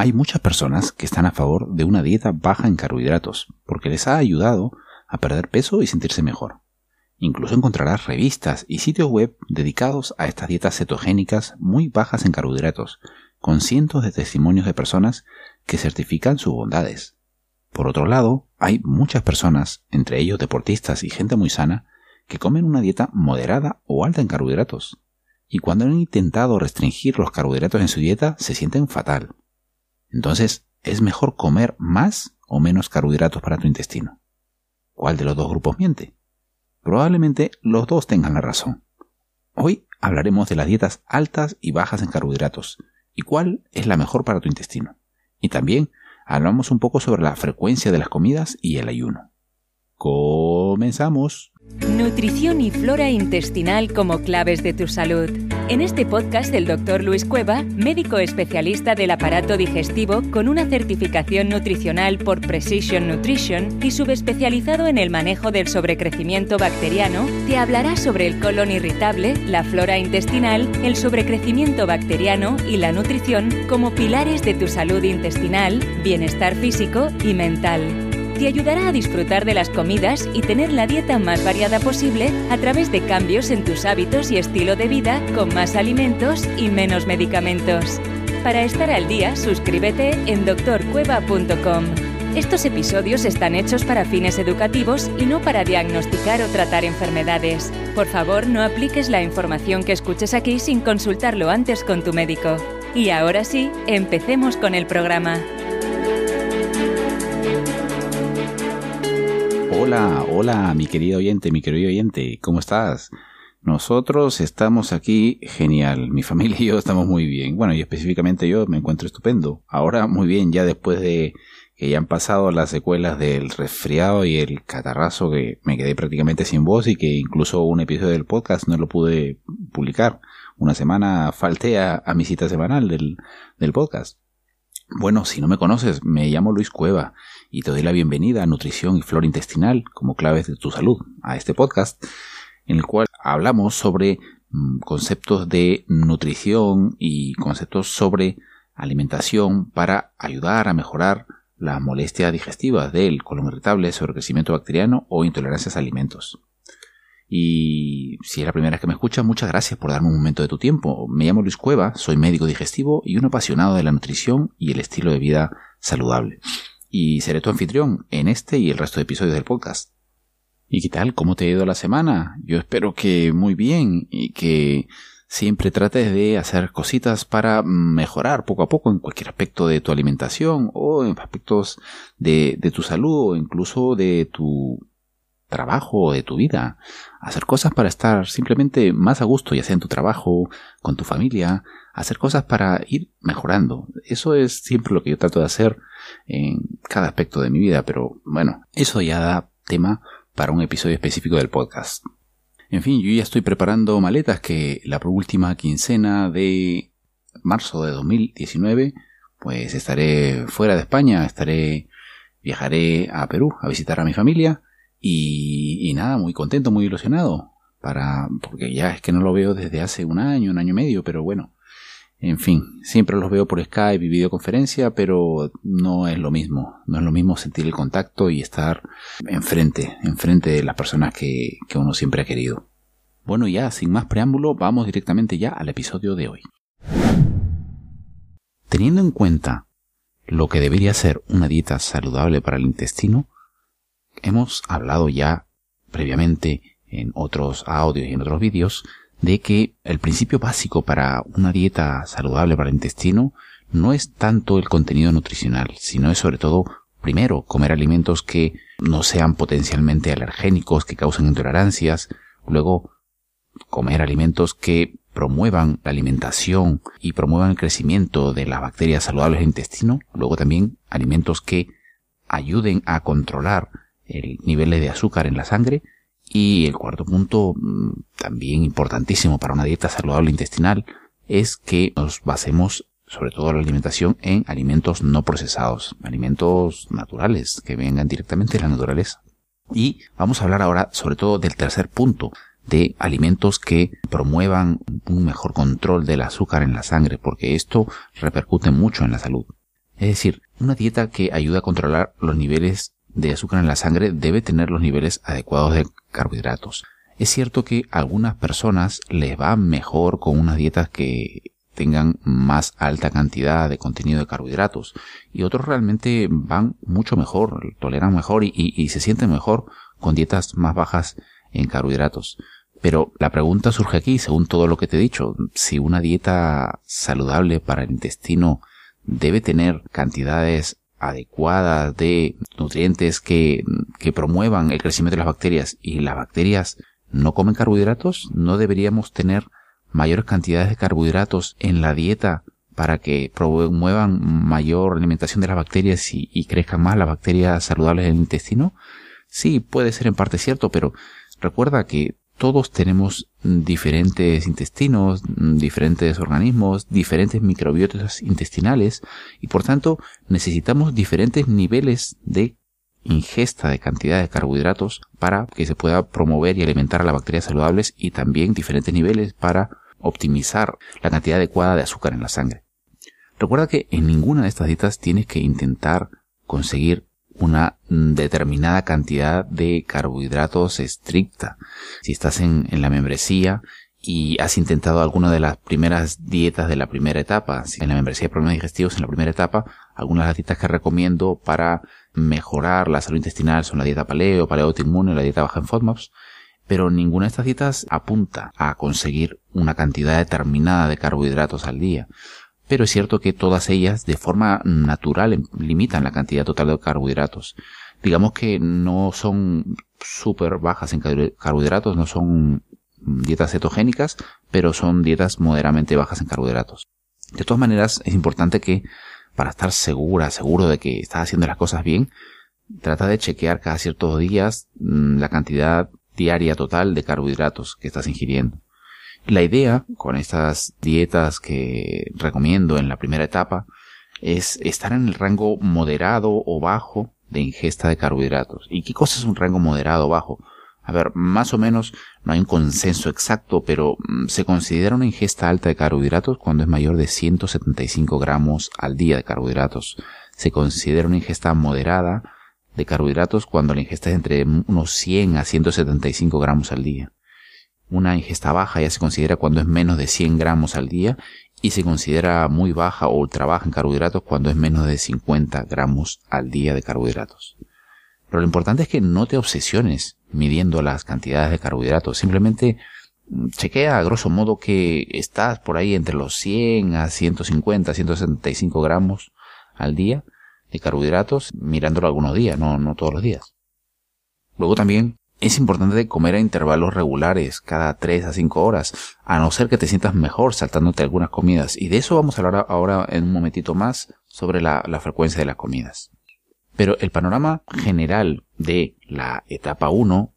Hay muchas personas que están a favor de una dieta baja en carbohidratos, porque les ha ayudado a perder peso y sentirse mejor. Incluso encontrarás revistas y sitios web dedicados a estas dietas cetogénicas muy bajas en carbohidratos, con cientos de testimonios de personas que certifican sus bondades. Por otro lado, hay muchas personas, entre ellos deportistas y gente muy sana, que comen una dieta moderada o alta en carbohidratos, y cuando han intentado restringir los carbohidratos en su dieta se sienten fatal. Entonces, ¿es mejor comer más o menos carbohidratos para tu intestino? ¿Cuál de los dos grupos miente? Probablemente los dos tengan la razón. Hoy hablaremos de las dietas altas y bajas en carbohidratos y cuál es la mejor para tu intestino. Y también hablamos un poco sobre la frecuencia de las comidas y el ayuno. Comenzamos. Nutrición y flora intestinal como claves de tu salud. En este podcast el doctor Luis Cueva, médico especialista del aparato digestivo con una certificación nutricional por Precision Nutrition y subespecializado en el manejo del sobrecrecimiento bacteriano, te hablará sobre el colon irritable, la flora intestinal, el sobrecrecimiento bacteriano y la nutrición como pilares de tu salud intestinal, bienestar físico y mental te ayudará a disfrutar de las comidas y tener la dieta más variada posible a través de cambios en tus hábitos y estilo de vida con más alimentos y menos medicamentos. Para estar al día, suscríbete en doctorcueva.com. Estos episodios están hechos para fines educativos y no para diagnosticar o tratar enfermedades. Por favor, no apliques la información que escuches aquí sin consultarlo antes con tu médico. Y ahora sí, empecemos con el programa. Hola, hola, mi querido oyente, mi querido oyente, ¿cómo estás? Nosotros estamos aquí genial, mi familia y yo estamos muy bien. Bueno, y específicamente yo me encuentro estupendo. Ahora muy bien, ya después de que ya han pasado las secuelas del resfriado y el catarrazo que me quedé prácticamente sin voz y que incluso un episodio del podcast no lo pude publicar. Una semana falté a, mi cita semanal del, del podcast. Bueno, si no me conoces, me llamo Luis Cueva y te doy la bienvenida a Nutrición y Flora Intestinal como claves de tu salud, a este podcast en el cual hablamos sobre mm, conceptos de nutrición y conceptos sobre alimentación para ayudar a mejorar las molestias digestivas del colon irritable, sobrecrecimiento bacteriano o intolerancias a alimentos. Y si es la primera vez que me escuchas, muchas gracias por darme un momento de tu tiempo. Me llamo Luis Cueva, soy médico digestivo y un apasionado de la nutrición y el estilo de vida saludable y seré tu anfitrión en este y el resto de episodios del podcast. ¿Y qué tal? ¿Cómo te ha ido la semana? Yo espero que muy bien y que siempre trates de hacer cositas para mejorar poco a poco en cualquier aspecto de tu alimentación o en aspectos de, de tu salud o incluso de tu trabajo o de tu vida. Hacer cosas para estar simplemente más a gusto, ya sea en tu trabajo, con tu familia, hacer cosas para ir mejorando. Eso es siempre lo que yo trato de hacer en cada aspecto de mi vida, pero bueno, eso ya da tema para un episodio específico del podcast. En fin, yo ya estoy preparando maletas que la última quincena de marzo de 2019, pues estaré fuera de España, estaré, viajaré a Perú a visitar a mi familia y, nada, muy contento, muy ilusionado para, porque ya es que no lo veo desde hace un año, un año y medio, pero bueno, en fin, siempre los veo por Skype y videoconferencia, pero no es lo mismo. No es lo mismo sentir el contacto y estar enfrente, enfrente de las personas que, que uno siempre ha querido. Bueno, ya sin más preámbulo, vamos directamente ya al episodio de hoy. Teniendo en cuenta lo que debería ser una dieta saludable para el intestino, hemos hablado ya previamente en otros audios y en otros vídeos de que el principio básico para una dieta saludable para el intestino no es tanto el contenido nutricional, sino es sobre todo, primero, comer alimentos que no sean potencialmente alergénicos, que causen intolerancias, luego, comer alimentos que promuevan la alimentación y promuevan el crecimiento de las bacterias saludables del intestino, luego también alimentos que ayuden a controlar el nivel de azúcar en la sangre, y el cuarto punto, mm, también importantísimo para una dieta saludable intestinal, es que nos basemos sobre todo la alimentación en alimentos no procesados, alimentos naturales que vengan directamente de la naturaleza. Y vamos a hablar ahora sobre todo del tercer punto, de alimentos que promuevan un mejor control del azúcar en la sangre, porque esto repercute mucho en la salud. Es decir, una dieta que ayuda a controlar los niveles de azúcar en la sangre debe tener los niveles adecuados de carbohidratos. Es cierto que a algunas personas les va mejor con unas dietas que tengan más alta cantidad de contenido de carbohidratos y otros realmente van mucho mejor, toleran mejor y, se sienten mejor con dietas más bajas en carbohidratos. Pero la pregunta surge aquí, según todo lo que te he dicho, si una dieta saludable para el intestino debe tener cantidades adecuadas de nutrientes que, que promuevan el crecimiento de las bacterias y las bacterias no comen carbohidratos, no deberíamos tener mayores cantidades de carbohidratos en la dieta para que promuevan mayor alimentación de las bacterias y, crezcan más las bacterias saludables en el intestino? Sí, puede ser en parte cierto, pero recuerda que todos tenemos diferentes intestinos, diferentes organismos, diferentes microbiotas intestinales y por tanto necesitamos diferentes niveles de ingesta de cantidad de carbohidratos para que se pueda promover y alimentar a las bacterias saludables y también diferentes niveles para optimizar la cantidad adecuada de azúcar en la sangre. Recuerda que en ninguna de estas dietas tienes que intentar conseguir una determinada cantidad de carbohidratos estricta. Si estás en, la membresía y has intentado alguna de las primeras dietas de la primera etapa, en la membresía de problemas digestivos en la primera etapa, algunas de las dietas que recomiendo para mejorar la salud intestinal son la dieta paleo, paleo autoinmune, la dieta baja en FODMAPs, pero ninguna de estas dietas apunta a conseguir una cantidad determinada de carbohidratos al día. Pero es cierto que todas ellas de forma natural em, limitan la cantidad total de carbohidratos. Digamos que no son súper bajas en carbohidratos, no son dietas cetogénicas, pero son dietas moderadamente bajas en carbohidratos. De todas maneras, es importante que para estar segura, seguro de que estás haciendo las cosas bien, trata de chequear cada ciertos días mm, la cantidad diaria total de carbohidratos que estás ingiriendo. La idea con estas dietas que recomiendo en la primera etapa es estar en el rango moderado o bajo de ingesta de carbohidratos. ¿Y qué cosa es un rango moderado o bajo? A ver, más o menos no hay un consenso exacto, pero mm, se considera una ingesta alta de carbohidratos cuando es mayor de 175 gramos al día de carbohidratos. Se considera una ingesta moderada de carbohidratos cuando la ingesta es entre unos 100 a 175 gramos al día. Una ingesta baja ya se considera cuando es menos de 100 gramos al día y se considera muy baja o ultra baja en carbohidratos cuando es menos de 50 gramos al día de carbohidratos. Pero lo importante es que no te obsesiones midiendo las cantidades de carbohidratos. Simplemente mm, chequea a grosso modo que estás por ahí entre los 100 a 150, 175 gramos al día de carbohidratos mirándolo algunos días, no, no todos los días. Luego también es importante comer a intervalos regulares, cada 3 a 5 horas, a no ser que te sientas mejor saltándote algunas comidas. Y de eso vamos a hablar ahora en un momentito más sobre la, frecuencia de las comidas. Pero el panorama general de la etapa 1,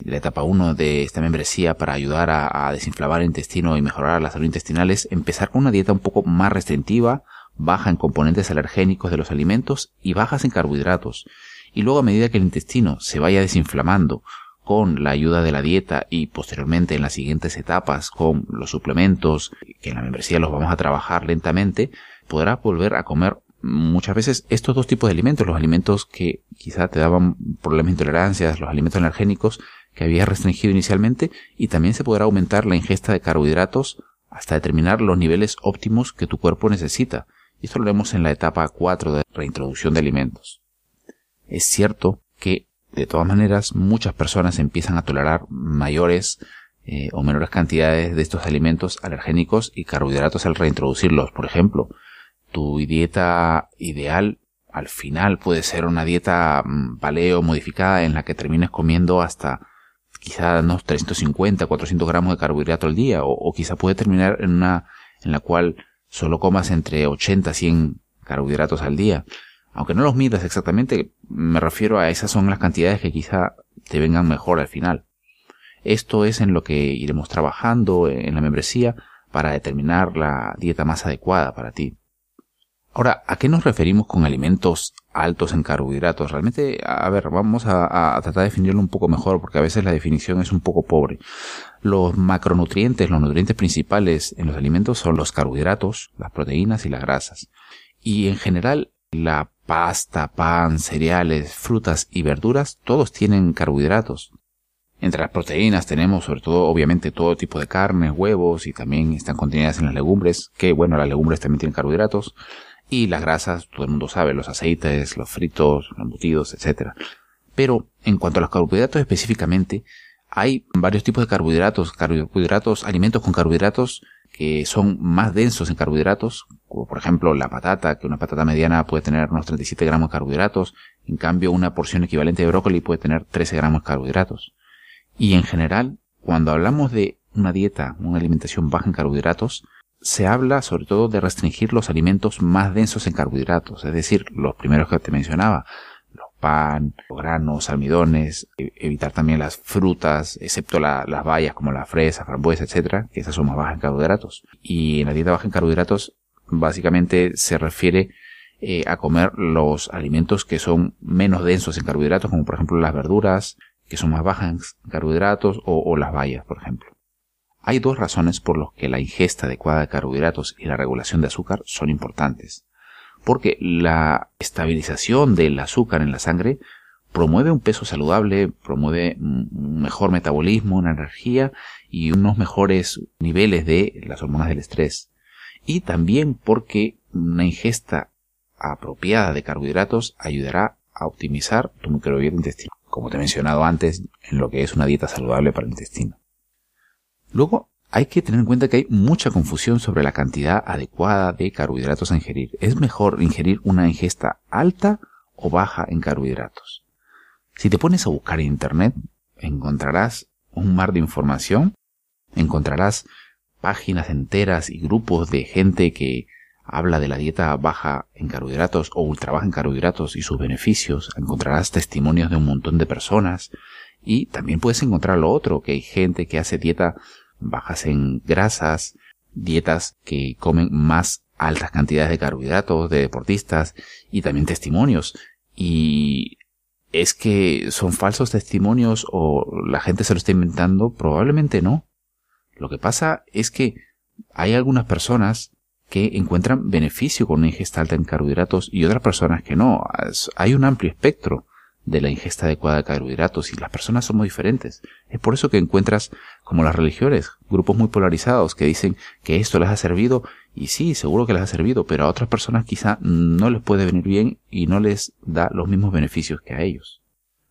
de la etapa 1 de esta membresía para ayudar a, desinflamar el intestino y mejorar la salud intestinal es empezar con una dieta un poco más restrictiva, baja en componentes alergénicos de los alimentos y bajas en carbohidratos. Y luego a medida que el intestino se vaya desinflamando con la ayuda de la dieta y posteriormente en las siguientes etapas con los suplementos que en la membresía los vamos a trabajar lentamente, podrás volver a comer muchas veces estos dos tipos de alimentos, los alimentos que quizá te daban problemas de intolerancias, los alimentos energénicos que habías restringido inicialmente, y también se podrá aumentar la ingesta de carbohidratos hasta determinar los niveles óptimos que tu cuerpo necesita. Y esto lo vemos en la etapa 4 de reintroducción de alimentos. Es cierto de todas maneras, muchas personas empiezan a tolerar mayores eh, o menores cantidades de estos alimentos alergénicos y carbohidratos al reintroducirlos. Por ejemplo, tu dieta ideal al final puede ser una dieta mm, paleo modificada en la que termines comiendo hasta quizá unos 350, 400 gramos de carbohidrato al día o, quizá puede terminar en una en la cual solo comas entre 80 100 carbohidratos al día. Aunque no los midas exactamente, me refiero a esas son las cantidades que quizá te vengan mejor al final. Esto es en lo que iremos trabajando en la membresía para determinar la dieta más adecuada para ti. Ahora, ¿a qué nos referimos con alimentos altos en carbohidratos? Realmente, a ver, vamos a, tratar de definirlo un poco mejor porque a veces la definición es un poco pobre. Los macronutrientes, los nutrientes principales en los alimentos son los carbohidratos, las proteínas y las grasas. Y en general, la pasta, pan, cereales, frutas y verduras, todos tienen carbohidratos. Entre las proteínas tenemos sobre todo obviamente todo tipo de carnes, huevos y también están contenidas en las legumbres, que bueno, las legumbres también tienen carbohidratos. Y las grasas, todo el mundo sabe, los aceites, los fritos, los embutidos, etc. Pero en cuanto a los carbohidratos específicamente, hay varios tipos de carbohidratos, carbohidratos, alimentos con carbohidratos que son más densos en carbohidratos, como por ejemplo la patata, que una patata mediana puede tener unos 37 gramos de carbohidratos, en cambio una porción equivalente de brócoli puede tener 13 gramos de carbohidratos. Y en general, cuando hablamos de una dieta, una alimentación baja en carbohidratos, se habla sobre todo de restringir los alimentos más densos en carbohidratos, es decir, los primeros que te mencionaba, pan, granos, almidones, e, evitar también las frutas, excepto las bayas como la fresa, frambuesa, etcétera, que esas son más bajas en carbohidratos. Y en la dieta baja en carbohidratos, básicamente se refiere eh, a comer los alimentos que son menos densos en carbohidratos, como por ejemplo las verduras, que son más bajas en carbohidratos, o, o las bayas, por ejemplo. Hay dos razones por las que la ingesta adecuada de carbohidratos y la regulación de azúcar son importantes porque la estabilización del azúcar en la sangre promueve un peso saludable, promueve un mejor metabolismo, una energía y unos mejores niveles de las hormonas del estrés. Y también porque una ingesta apropiada de carbohidratos ayudará a optimizar tu microbiota intestinal, como te he mencionado antes, en lo que es una dieta saludable para el intestino. Luego, hay que tener en cuenta que hay mucha confusión sobre la cantidad adecuada de carbohidratos a ingerir. ¿Es mejor ingerir una ingesta alta o baja en carbohidratos? Si te pones a buscar en Internet, encontrarás un mar de información, encontrarás páginas enteras y grupos de gente que habla de la dieta baja en carbohidratos o ultra baja en carbohidratos y sus beneficios, encontrarás testimonios de un montón de personas y también puedes encontrar lo otro, que hay gente que hace dieta bajas en grasas, dietas que comen más altas cantidades de carbohidratos de deportistas y también testimonios. Y es que son falsos testimonios o la gente se lo está inventando, probablemente no. Lo que pasa es que hay algunas personas que encuentran beneficio con una ingesta alta en carbohidratos y otras personas que no. Hay un amplio espectro de la ingesta adecuada de carbohidratos y las personas somos diferentes. Es por eso que encuentras, como las religiones, grupos muy polarizados que dicen que esto les ha servido y sí, seguro que les ha servido, pero a otras personas quizá no les puede venir bien y no les da los mismos beneficios que a ellos.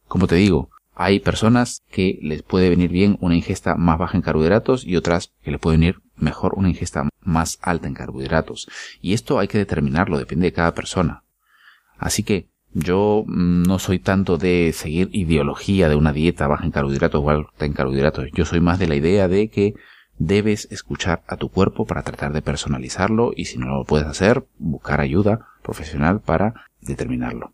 Como te digo, hay personas que les puede venir bien una ingesta más baja en carbohidratos y otras que les puede venir mejor una ingesta más alta en carbohidratos. Y esto hay que determinarlo, depende de cada persona. Así que yo mm, no soy tanto de seguir ideología de una dieta baja en carbohidratos o alta en carbohidratos. Yo soy más de la idea de que debes escuchar a tu cuerpo para tratar de personalizarlo y si no lo puedes hacer, buscar ayuda profesional para determinarlo.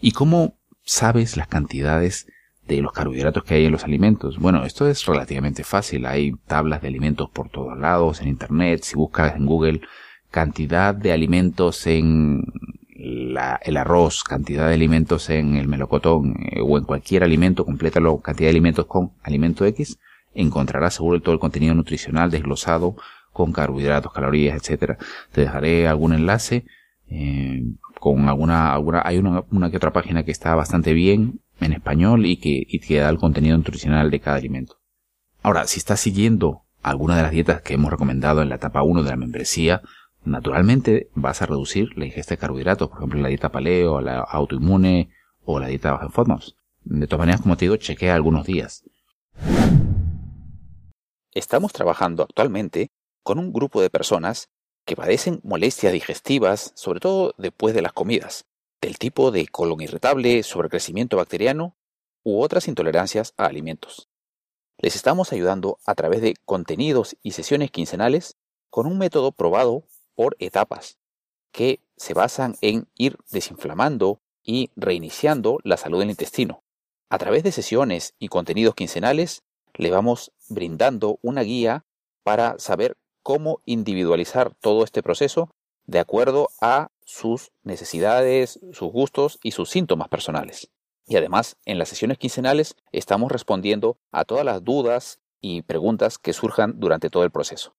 ¿Y cómo sabes las cantidades de los carbohidratos que hay en los alimentos? Bueno, esto es relativamente fácil. Hay tablas de alimentos por todos lados en Internet. Si buscas en Google cantidad de alimentos en el arroz, cantidad de alimentos en el melocotón eh, o en cualquier alimento, complétalo, cantidad de alimentos con alimento X, encontrarás seguro todo el contenido nutricional desglosado con carbohidratos, calorías, etcétera. Te dejaré algún enlace eh, con alguna, alguna, hay una, una que otra página que está bastante bien en español y que, y que da el contenido nutricional de cada alimento. Ahora, si estás siguiendo alguna de las dietas que hemos recomendado en la etapa 1 de la membresía, naturalmente vas a reducir la ingesta de carbohidratos, por ejemplo la dieta paleo, la autoinmune o la dieta baja en FODMAPs. De todas maneras, como te digo, chequea algunos días. Estamos trabajando actualmente con un grupo de personas que padecen molestias digestivas, sobre todo después de las comidas, del tipo de colon irritable, sobrecrecimiento bacteriano u otras intolerancias a alimentos. Les estamos ayudando a través de contenidos y sesiones quincenales con un método probado por etapas que se basan en ir desinflamando y reiniciando la salud del intestino. A través de sesiones y contenidos quincenales le vamos brindando una guía para saber cómo individualizar todo este proceso de acuerdo a sus necesidades, sus gustos y sus síntomas personales. Y además, en las sesiones quincenales estamos respondiendo a todas las dudas y preguntas que surjan durante todo el proceso.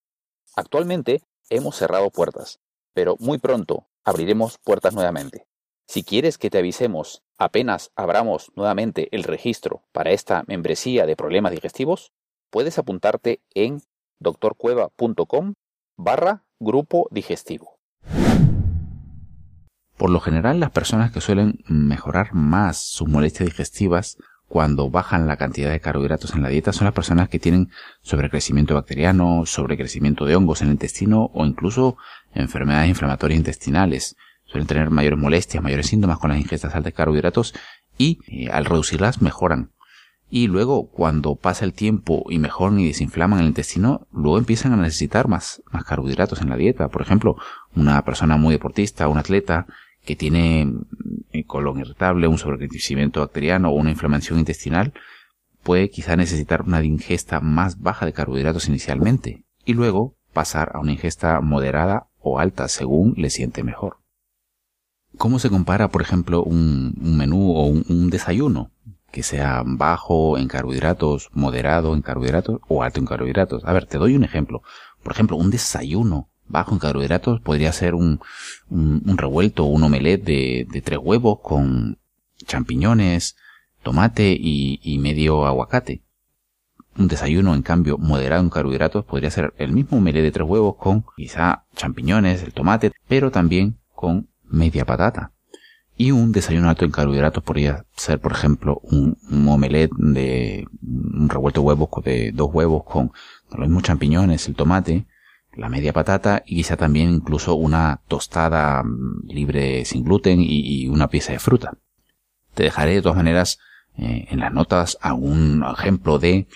Actualmente hemos cerrado puertas, pero muy pronto abriremos puertas nuevamente. Si quieres que te avisemos apenas abramos nuevamente el registro para esta membresía de problemas digestivos, puedes apuntarte en doctorcueva.com barra grupo digestivo. Por lo general, las personas que suelen mejorar más sus molestias digestivas cuando bajan la cantidad de carbohidratos en la dieta son las personas que tienen sobrecrecimiento bacteriano, sobrecrecimiento de hongos en el intestino o incluso enfermedades inflamatorias intestinales. Suelen tener mayores molestias, mayores síntomas con las ingestas altas de carbohidratos y eh, al reducirlas mejoran. Y luego, cuando pasa el tiempo y mejoran y desinflaman el intestino, luego empiezan a necesitar más, más carbohidratos en la dieta. Por ejemplo, una persona muy deportista, un atleta que tiene eh, colon irritable, un sobrecrecimiento bacteriano o una inflamación intestinal, puede quizá necesitar una ingesta más baja de carbohidratos inicialmente y luego pasar a una ingesta moderada o alta según le siente mejor. ¿Cómo se compara, por ejemplo, un, menú o un, desayuno? Que sea bajo en carbohidratos, moderado en carbohidratos o alto en carbohidratos. A ver, te doy un ejemplo. Por ejemplo, un desayuno bajo en carbohidratos podría ser un, un, revuelto, un omelette de, de, tres huevos con champiñones, tomate y, y, medio aguacate. Un desayuno, en cambio, moderado en carbohidratos podría ser el mismo omelette de tres huevos con quizá champiñones, el tomate, pero también con media patata. Y un desayuno alto en carbohidratos podría ser, por ejemplo, un, un omelette de un revuelto de huevos de dos huevos con los mismos champiñones, el tomate, la media patata y quizá también incluso una tostada mm, libre sin gluten y, una pieza de fruta. Te dejaré de todas maneras eh, en las notas algún ejemplo de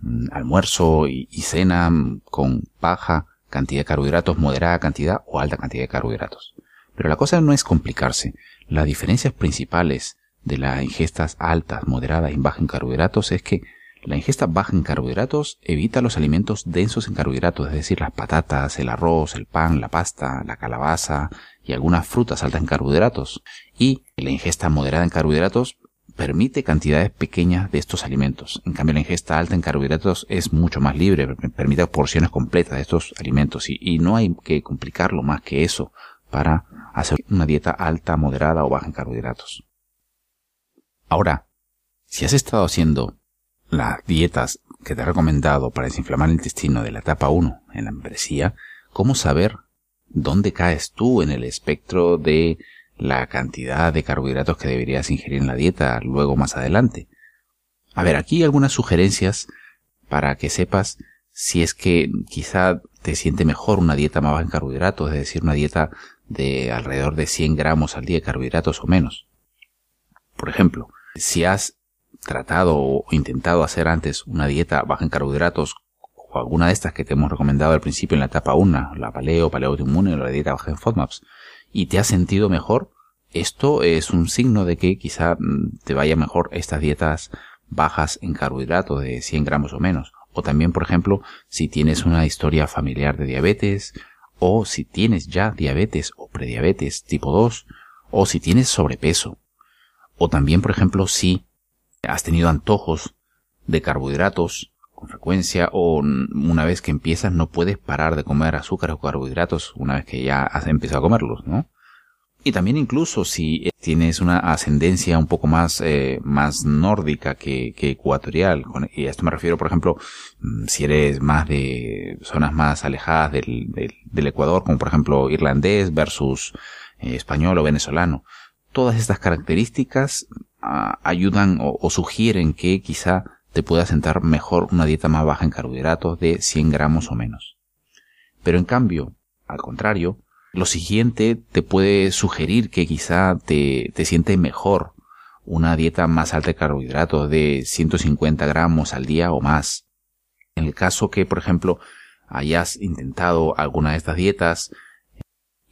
mm, almuerzo y, cena mm, con baja cantidad de carbohidratos, moderada cantidad o alta cantidad de carbohidratos. Pero la cosa no es complicarse. Las diferencias principales de las ingestas altas, moderadas y bajas en carbohidratos es que la ingesta baja en carbohidratos evita los alimentos densos en carbohidratos, es decir, las patatas, el arroz, el pan, la pasta, la calabaza y algunas frutas altas en carbohidratos. Y la ingesta moderada en carbohidratos permite cantidades pequeñas de estos alimentos. En cambio, la ingesta alta en carbohidratos es mucho más libre, permite porciones completas de estos alimentos y, no hay que complicarlo más que eso para hacer una dieta alta, moderada o baja en carbohidratos. Ahora, si has estado haciendo las dietas que te he recomendado para desinflamar el intestino de la etapa 1 en la membresía, ¿cómo saber dónde caes tú en el espectro de la cantidad de carbohidratos que deberías ingerir en la dieta luego más adelante? A ver, aquí algunas sugerencias para que sepas si es que quizá te siente mejor una dieta más baja en carbohidratos, es decir, una dieta de alrededor de 100 gramos al día de carbohidratos o menos. Por ejemplo, si has tratado o intentado hacer antes una dieta baja en carbohidratos o alguna de estas que te hemos recomendado al principio en la etapa 1, la paleo, paleo inmune o la dieta baja en FODMAPs, y te has sentido mejor, esto es un signo de que quizá mm, te vaya mejor estas dietas bajas en carbohidratos de 100 gramos o menos. O también, por ejemplo, si tienes una historia familiar de diabetes, o si tienes ya diabetes o prediabetes tipo 2, o si tienes sobrepeso. O también, por ejemplo, si has tenido antojos de carbohidratos con frecuencia o una vez que empiezas no puedes parar de comer azúcar o carbohidratos una vez que ya has empezado a comerlos, ¿no? Y también incluso si tienes una ascendencia un poco más, eh, más nórdica que, que ecuatorial, y a esto me refiero, por ejemplo, mm, si eres más de zonas más alejadas del, del, Ecuador, como por ejemplo irlandés versus eh, español o venezolano, todas estas características ayudan o, sugieren que quizá te pueda sentar mejor una dieta más baja en carbohidratos de 100 gramos o menos. Pero en cambio, al contrario, lo siguiente te puede sugerir que quizá te, te siente mejor una dieta más alta de carbohidratos de 150 gramos al día o más. En el caso que, por ejemplo, hayas intentado alguna de estas dietas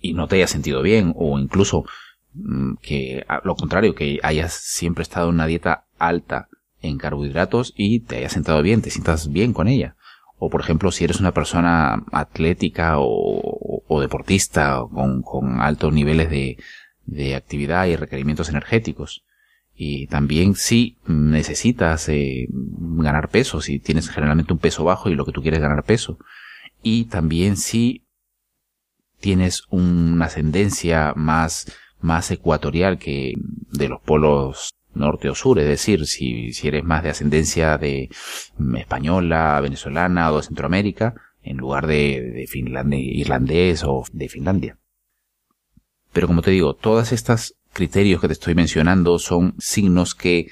y no te hayas sentido bien o incluso Mm, que lo contrario, que hayas siempre estado en una dieta alta en carbohidratos y te hayas sentado bien, te sientas bien con ella. O por ejemplo, si eres una persona atlética o, deportista con, con, altos niveles de, de, actividad y requerimientos energéticos. Y también si necesitas eh, ganar peso, si tienes generalmente un peso bajo y lo que tú quieres ganar peso. Y también si tienes una ascendencia más más ecuatorial que de los polos norte o sur, es decir, si, si eres más de ascendencia de mm, española, venezolana o de Centroamérica, en lugar de, de irlandés o de Finlandia. Pero como te digo, todas estas criterios que te estoy mencionando son signos que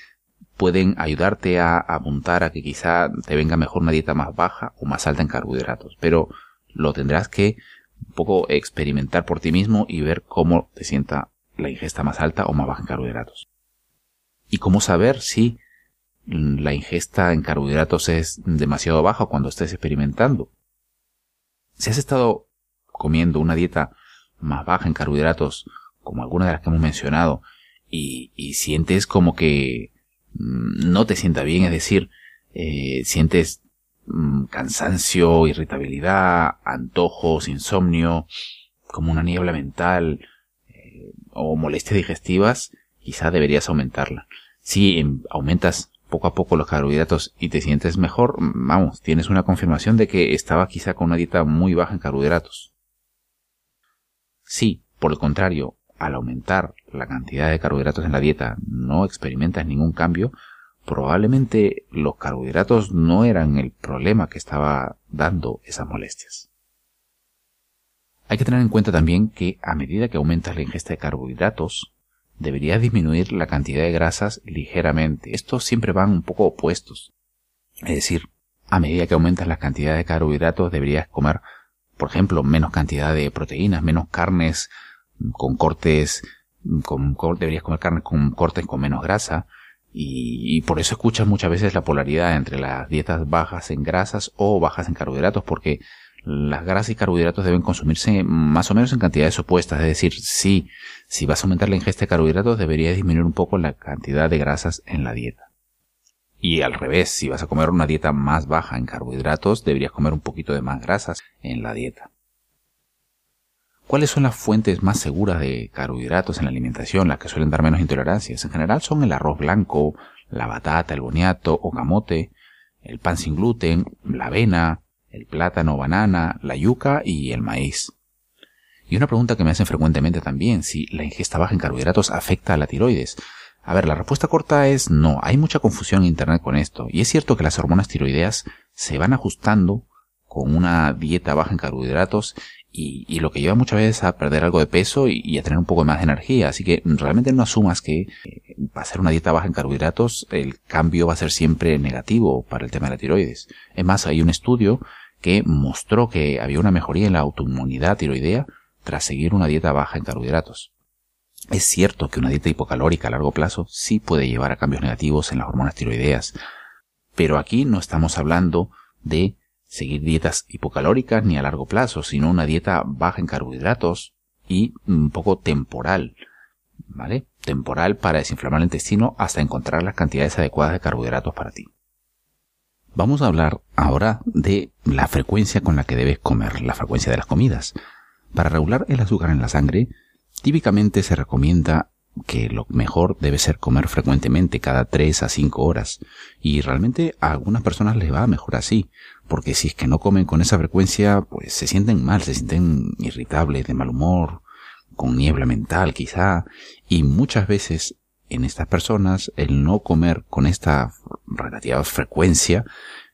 pueden ayudarte a apuntar a que quizá te venga mejor una dieta más baja o más alta en carbohidratos, pero lo tendrás que un poco experimentar por ti mismo y ver cómo te sienta la ingesta más alta o más baja en carbohidratos. Y cómo saber si la ingesta en carbohidratos es demasiado baja cuando estés experimentando. Si has estado comiendo una dieta más baja en carbohidratos, como alguna de las que hemos mencionado, y, sientes como que mm, no te sienta bien, es decir, eh, sientes mm, cansancio, irritabilidad, antojos, insomnio, como una niebla mental o molestias digestivas, quizá deberías aumentarla. Si em, aumentas poco a poco los carbohidratos y te sientes mejor, mm, vamos, tienes una confirmación de que estaba quizá con una dieta muy baja en carbohidratos. Si, por el contrario, al aumentar la cantidad de carbohidratos en la dieta no experimentas ningún cambio, probablemente los carbohidratos no eran el problema que estaba dando esas molestias. Hay que tener en cuenta también que a medida que aumentas la ingesta de carbohidratos, deberías disminuir la cantidad de grasas ligeramente. Estos siempre van un poco opuestos. Es decir, a medida que aumentas la cantidad de carbohidratos, deberías comer, por ejemplo, menos cantidad de proteínas, menos carnes con cortes, con, deberías comer carne con cortes con menos grasa. Y, y, por eso escuchas muchas veces la polaridad entre las dietas bajas en grasas o bajas en carbohidratos, porque las grasas y carbohidratos deben consumirse más o menos en cantidades opuestas. Es decir, si, si vas a aumentar la ingesta de carbohidratos, deberías disminuir un poco la cantidad de grasas en la dieta. Y al revés, si vas a comer una dieta más baja en carbohidratos, deberías comer un poquito de más grasas en la dieta. ¿Cuáles son las fuentes más seguras de carbohidratos en la alimentación, las que suelen dar menos intolerancias? En general son el arroz blanco, la batata, el boniato o camote, el pan sin gluten, la avena, el plátano, banana, la yuca y el maíz. Y una pregunta que me hacen frecuentemente también, si la ingesta baja en carbohidratos afecta a la tiroides. A ver, la respuesta corta es no, hay mucha confusión en Internet con esto, y es cierto que las hormonas tiroideas se van ajustando con una dieta baja en carbohidratos y, lo que lleva muchas veces a perder algo de peso y, a tener un poco más de energía. Así que realmente no asumas que va a ser una dieta baja en carbohidratos, el cambio va a ser siempre negativo para el tema de la tiroides. Es más, hay un estudio que mostró que había una mejoría en la autoinmunidad tiroidea tras seguir una dieta baja en carbohidratos. Es cierto que una dieta hipocalórica a largo plazo sí puede llevar a cambios negativos en las hormonas tiroideas, pero aquí no estamos hablando de seguir dietas hipocalóricas ni a largo plazo, sino una dieta baja en carbohidratos y un poco temporal, ¿vale? Temporal para desinflamar el intestino hasta encontrar las cantidades adecuadas de carbohidratos para ti. Vamos a hablar ahora de la frecuencia con la que debes comer, la frecuencia de las comidas. Para regular el azúcar en la sangre, típicamente se recomienda que lo mejor debe ser comer frecuentemente cada 3 a 5 horas. Y realmente a algunas personas les va mejor así, porque si es que no comen con esa frecuencia, pues se sienten mal, se sienten irritables, de mal humor, con niebla mental quizá, y muchas veces en estas personas el no comer con esta relativa frecuencia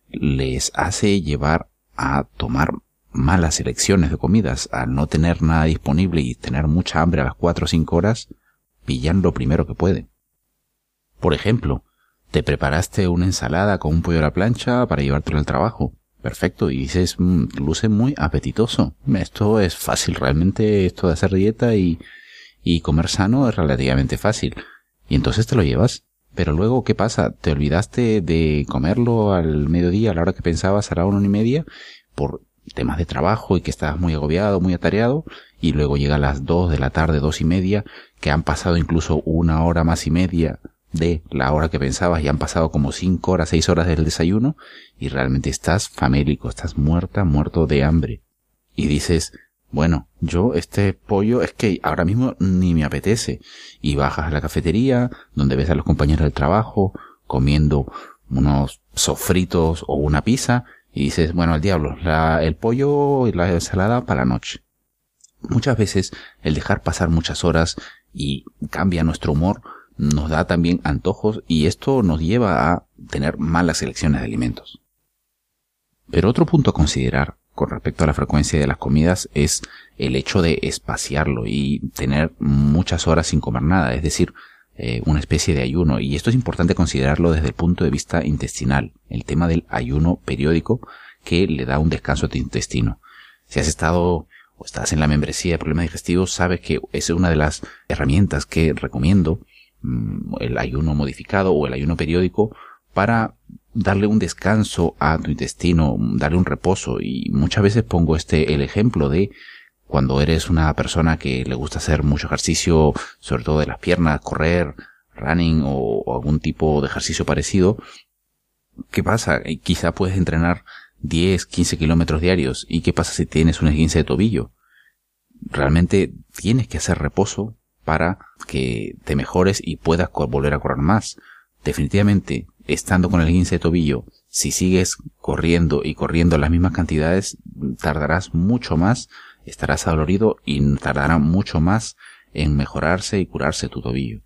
les hace llevar a tomar malas elecciones de comidas, al no tener nada disponible y tener mucha hambre a las 4 o 5 horas, pillan lo primero que pueden. Por ejemplo, te preparaste una ensalada con un pollo a la plancha para llevártelo al trabajo. Perfecto, y dices, mm, luce muy apetitoso. Esto es fácil, realmente esto de hacer dieta y comer sano es relativamente fácil y entonces te lo llevas. Pero luego, ¿qué pasa? ¿Te olvidaste de comerlo al mediodía, a la hora que pensabas, a la una y media, por temas de trabajo y que estabas muy agobiado, muy atareado, y luego llega a las dos de la tarde, dos y media, que han pasado incluso una hora más y media de la hora que pensabas y han pasado como cinco horas, seis horas del desayuno, y realmente estás famélico, estás muerta, muerto de hambre. Y dices, bueno, yo este pollo es que ahora mismo ni me apetece. Y bajas a la cafetería, donde ves a los compañeros del trabajo comiendo unos sofritos o una pizza, y dices, bueno, al diablo, el pollo y la ensalada para la noche. Muchas veces el dejar pasar muchas horas y cambia nuestro humor, nos da también antojos y esto nos lleva a tener malas selecciones de alimentos. Pero otro punto a considerar con respecto a la frecuencia de las comidas es el hecho de espaciarlo y tener muchas horas sin comer nada, es decir, eh, una especie de ayuno. Y esto es importante considerarlo desde el punto de vista intestinal, el tema del ayuno periódico que le da un descanso a tu intestino. Si has estado o estás en la membresía de problemas digestivos, sabes que es una de las herramientas que recomiendo, mm, el ayuno modificado o el ayuno periódico, para darle un descanso a tu intestino, darle un reposo. Y muchas veces pongo este, el ejemplo de cuando eres una persona que le gusta hacer mucho ejercicio, sobre todo de las piernas, correr, running o, algún tipo de ejercicio parecido, ¿qué pasa? Quizá puedes entrenar 10, 15 kilómetros diarios. ¿Y qué pasa si tienes un esguince de tobillo? Realmente tienes que hacer reposo para que te mejores y puedas volver a correr más. Definitivamente, estando con el esguince de tobillo, si sigues corriendo y corriendo las mismas cantidades, tardarás mucho más, estarás adolorido y tardará mucho más en mejorarse y curarse tu tobillo.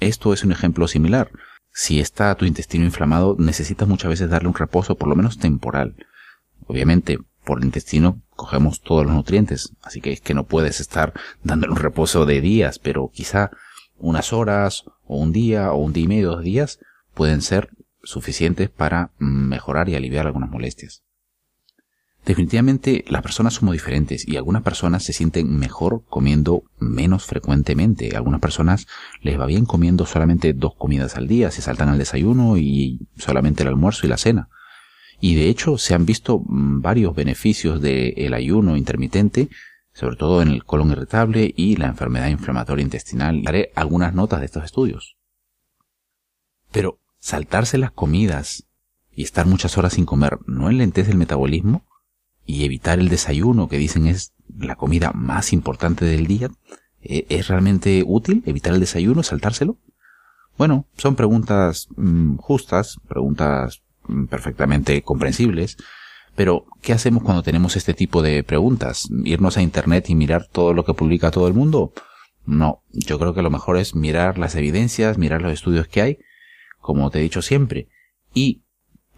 Esto es un ejemplo similar. Si está tu intestino inflamado, necesitas muchas veces darle un reposo, por lo menos temporal. Obviamente, por el intestino cogemos todos los nutrientes, así que es que no puedes estar dándole un reposo de días, pero quizá unas horas, o un día, o un día y medio, dos días, pueden ser suficientes para mejorar y aliviar algunas molestias. Definitivamente las personas somos diferentes y algunas personas se sienten mejor comiendo menos frecuentemente. algunas personas les va bien comiendo solamente dos comidas al día, se saltan al desayuno y solamente el almuerzo y la cena. Y de hecho se han visto mm, varios beneficios del ayuno intermitente, sobre todo en el colon irritable y la enfermedad inflamatoria intestinal. Haré algunas notas de estos estudios. Pero saltarse las comidas y estar muchas horas sin comer no enlentece el metabolismo y evitar el desayuno, que dicen es la comida más importante del día, ¿e-, ¿es realmente útil evitar el desayuno, saltárselo? Bueno, son preguntas mm, justas, preguntas mm, perfectamente comprensibles, pero ¿qué hacemos cuando tenemos este tipo de preguntas? ¿Irnos a Internet y mirar todo lo que publica todo el mundo? No, yo creo que lo mejor es mirar las evidencias, mirar los estudios que hay, como te he dicho siempre, y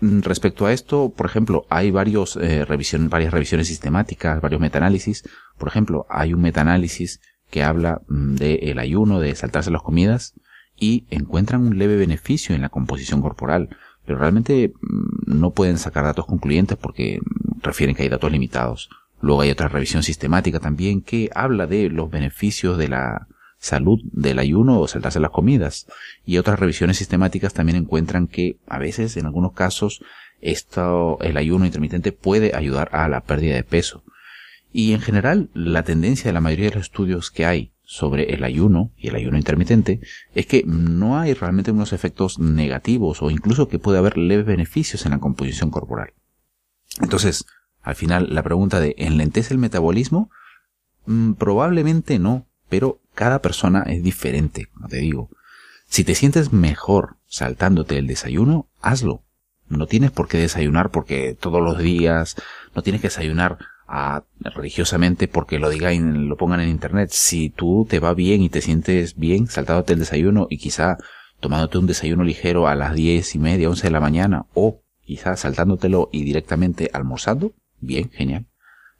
Mm, respecto a esto, por ejemplo, hay varios, eh, varias revisiones sistemáticas, varios metaanálisis. Por ejemplo, hay un metaanálisis que habla mm, del ayuno, de saltarse las comidas, y encuentran un leve beneficio en la composición corporal, pero realmente mm, no pueden sacar datos concluyentes porque refieren que hay datos limitados. Luego hay otra revisión sistemática también que habla de los beneficios de la salud del ayuno o saltarse las comidas. Y otras revisiones sistemáticas también encuentran que a veces, en algunos casos, esto, el ayuno intermitente puede ayudar a la pérdida de peso. Y en general, la tendencia de la mayoría de los estudios que hay sobre el ayuno y el ayuno intermitente es que no hay realmente unos efectos negativos o incluso que puede haber leves beneficios en la composición corporal. Entonces, al final, la pregunta de ¿enlentece el metabolismo? Mm, probablemente no, pero cada persona es diferente, te digo. Si te sientes mejor saltándote el desayuno, hazlo. No tienes por qué desayunar porque todos los días, no tienes que desayunar a, religiosamente porque lo digan, lo pongan en internet. Si tú te va bien y te sientes bien saltándote el desayuno y quizá tomándote un desayuno ligero a las diez y media, once de la mañana o quizá saltándotelo y directamente almorzando, bien, genial.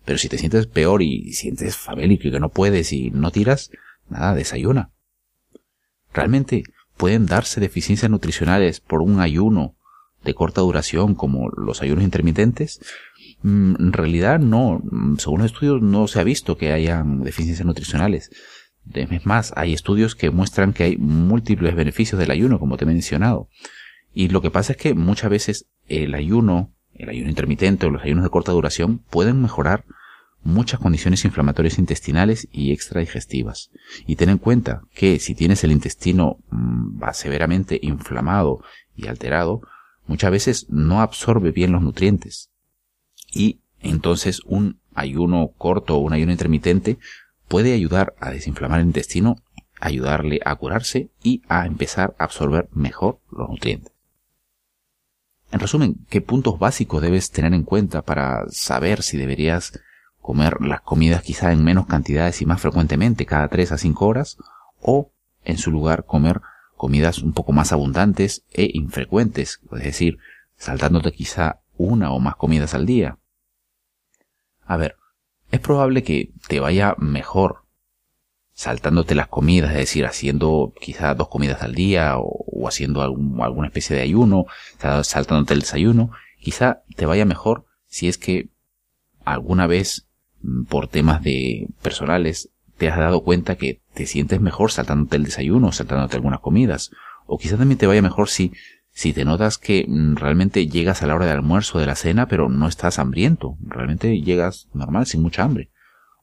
Pero si te sientes peor y sientes famélico y que no puedes y no tiras, Nada, desayuna. Realmente pueden darse deficiencias nutricionales por un ayuno de corta duración como los ayunos intermitentes. Mm, en realidad no, según los estudios no se ha visto que hayan deficiencias nutricionales. Es más, hay estudios que muestran que hay múltiples beneficios del ayuno, como te he mencionado. Y lo que pasa es que muchas veces el ayuno, el ayuno intermitente o los ayunos de corta duración pueden mejorar muchas condiciones inflamatorias intestinales y extradigestivas. Y ten en cuenta que si tienes el intestino mm, severamente inflamado y alterado, muchas veces no absorbe bien los nutrientes. Y entonces un ayuno corto o un ayuno intermitente puede ayudar a desinflamar el intestino, ayudarle a curarse y a empezar a absorber mejor los nutrientes. En resumen, ¿qué puntos básicos debes tener en cuenta para saber si deberías comer las comidas quizá en menos cantidades y más frecuentemente, cada 3 a 5 horas, o en su lugar comer comidas un poco más abundantes e infrecuentes, es decir, saltándote quizá una o más comidas al día. A ver, es probable que te vaya mejor saltándote las comidas, es decir, haciendo quizá dos comidas al día o, haciendo alguna especie de ayuno, saltándote el desayuno, quizá te vaya mejor si es que alguna vez por temas de personales te has dado cuenta que te sientes mejor saltándote el desayuno, saltándote algunas comidas, o quizá también te vaya mejor si si te notas que mm, realmente llegas a la hora del almuerzo de la cena, pero no estás hambriento, realmente llegas normal, sin mucha hambre.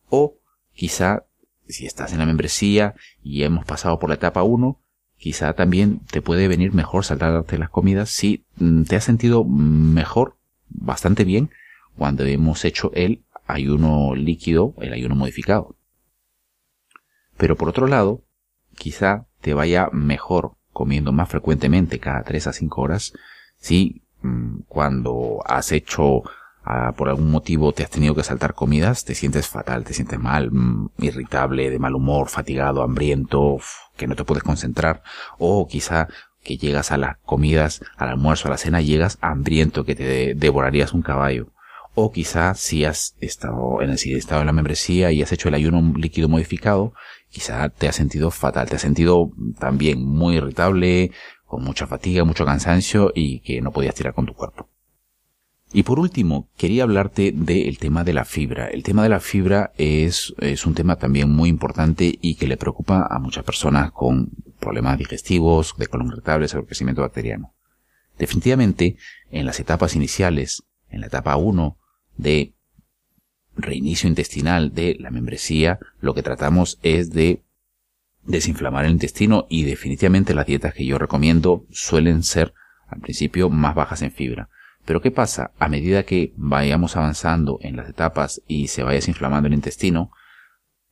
O quizá si estás en la membresía y hemos pasado por la etapa 1, quizá también te puede venir mejor saltarte las comidas si mm, te has sentido mejor, bastante bien, cuando hemos hecho el ayuno líquido, el ayuno modificado. Pero por otro lado, quizá te vaya mejor comiendo más frecuentemente cada 3 a 5 horas si mm, cuando has hecho Ah, por algún motivo te has tenido que saltar comidas, te sientes fatal, te sientes mal, mm, irritable, de mal humor, fatigado, hambriento, que no te puedes concentrar, o quizá que llegas a las comidas, al almuerzo, a la cena, llegas hambriento, que te devorarías un caballo. O quizá si has estado en el estado en la membresía y has hecho el ayuno líquido modificado, quizá te has sentido fatal, te has sentido también muy irritable, con mucha fatiga, mucho cansancio y que no podías tirar con tu cuerpo. Y por último, quería hablarte del tema de la fibra. El tema de la fibra es, es un tema también muy importante y que le preocupa a muchas personas con problemas digestivos, de colon irritable, crecimiento bacteriano. Definitivamente, en las etapas iniciales, en la etapa 1 de reinicio intestinal de la membresía, lo que tratamos es de desinflamar el intestino y definitivamente las dietas que yo recomiendo suelen ser al principio más bajas en fibra. Pero ¿qué pasa? A medida que vayamos avanzando en las etapas y se vaya desinflamando el intestino,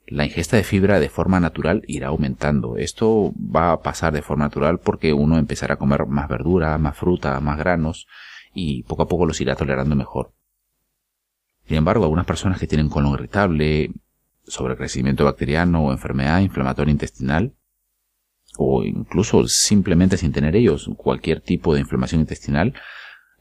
la ingesta de fibra de forma natural irá aumentando. Esto va a pasar de forma natural porque uno empezará a comer más verdura, más fruta, más granos y poco a poco los irá tolerando mejor. Sin embargo, algunas personas que tienen colon irritable, sobrecrecimiento bacteriano o enfermedad inflamatoria intestinal, o incluso simplemente sin tener ellos cualquier tipo de inflamación intestinal,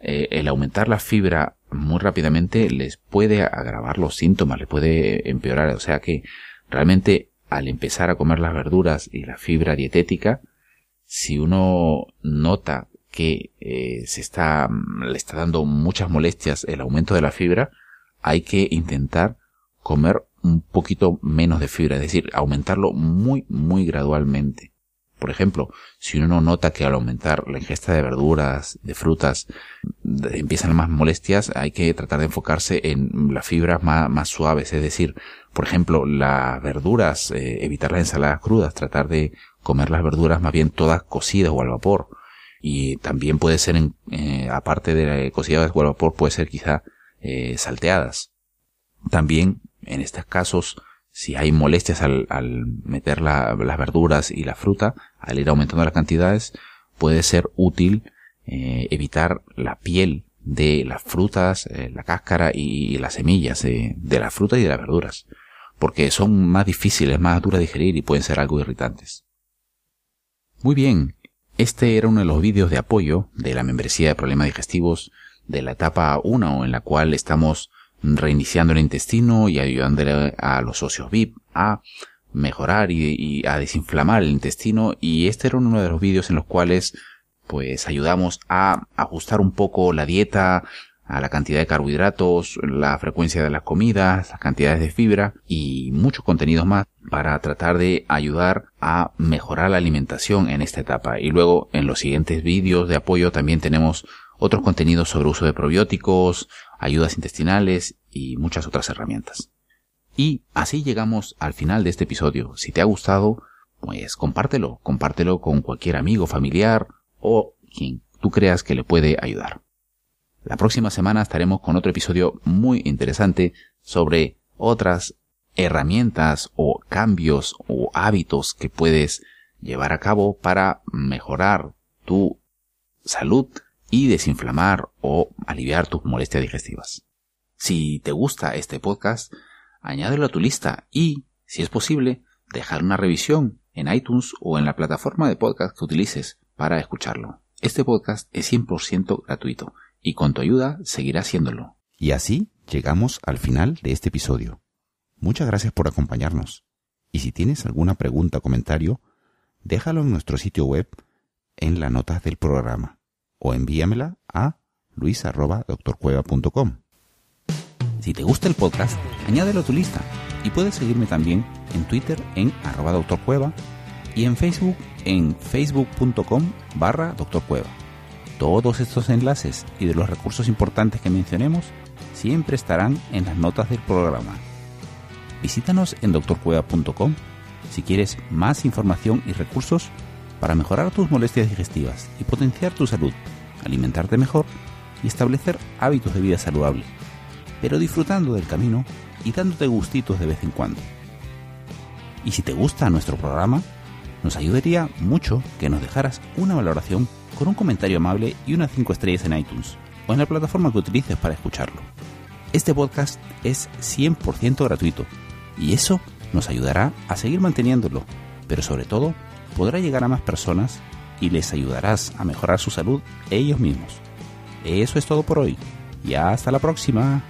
eh, el aumentar la fibra muy rápidamente les puede agravar los síntomas, les puede empeorar. O sea que realmente al empezar a comer las verduras y la fibra dietética, si uno nota que eh, se está, le está dando muchas molestias el aumento de la fibra, hay que intentar comer un poquito menos de fibra, es decir, aumentarlo muy, muy gradualmente. Por ejemplo, si uno nota que al aumentar la ingesta de verduras, de frutas, empiezan más molestias, hay que tratar de enfocarse en las fibras más, suaves, es decir, por ejemplo, las verduras, eh, evitar las ensaladas crudas, tratar de comer las verduras más bien todas cocidas o al vapor. Y también puede ser, en, eh, aparte de cocidas o al vapor, puede ser quizá eh, salteadas. También, en estos casos, si hay molestias al, meter las verduras y la fruta, al ir aumentando las cantidades, puede ser útil eh, evitar la piel de las frutas, eh, la cáscara y, las semillas de las frutas y de las verduras, porque son más difíciles, más duras de digerir y pueden ser algo irritantes. Muy bien, este era uno de los vídeos de apoyo de la membresía de problemas digestivos de la etapa 1 en la cual estamos reiniciando el intestino y ayudándole a los socios VIP a mejorar y, a desinflamar el intestino y este era uno de los vídeos en los cuales pues ayudamos a ajustar un poco la dieta a la cantidad de carbohidratos, la frecuencia de las comidas, las cantidades de fibra y muchos contenidos más para tratar de ayudar a mejorar la alimentación en esta etapa. Y luego en los siguientes vídeos de apoyo también tenemos otros contenidos sobre uso de probióticos, ayudas intestinales y muchas otras herramientas. Y así llegamos al final de este episodio. Si te ha gustado, pues compártelo, compártelo con cualquier amigo, familiar o quien tú creas que le puede ayudar. La próxima semana estaremos con otro episodio muy interesante sobre otras herramientas o cambios o hábitos que puedes llevar a cabo para mejorar tu salud y desinflamar o aliviar tus molestias digestivas. Si te gusta este podcast, añádelo a tu lista y, si es posible, dejar una revisión en iTunes o en la plataforma de podcast que utilices para escucharlo. Este podcast es 100% gratuito y con tu ayuda seguirá haciéndolo. Y así llegamos al final de este episodio. Muchas gracias por acompañarnos. Y si tienes alguna pregunta o comentario, déjalo en nuestro sitio web en las notas del programa o envíamela a luis.doctorcueva.com. Si te gusta el podcast, añádelo a tu lista y puedes seguirme también en Twitter en arroba doctorcueva y en Facebook en facebook.com barra doctorcueva. Todos estos enlaces y de los recursos importantes que mencionemos siempre estarán en las notas del programa. Visítanos en doctorcueva.com si quieres más información y recursos para mejorar tus molestias digestivas y potenciar tu salud, alimentarte mejor y establecer hábitos de vida saludable, pero disfrutando del camino y dándote gustitos de vez en cuando. Y si te gusta nuestro programa, nos ayudaría mucho que nos dejaras una valoración con un comentario amable y unas 5 estrellas en iTunes o en la plataforma que utilices para escucharlo. Este podcast es 100% gratuito y eso nos ayudará a seguir manteniéndolo, pero sobre todo podrá llegar a más personas y les ayudarás a mejorar su salud ellos mismos. Eso es todo por hoy. Y hasta la próxima.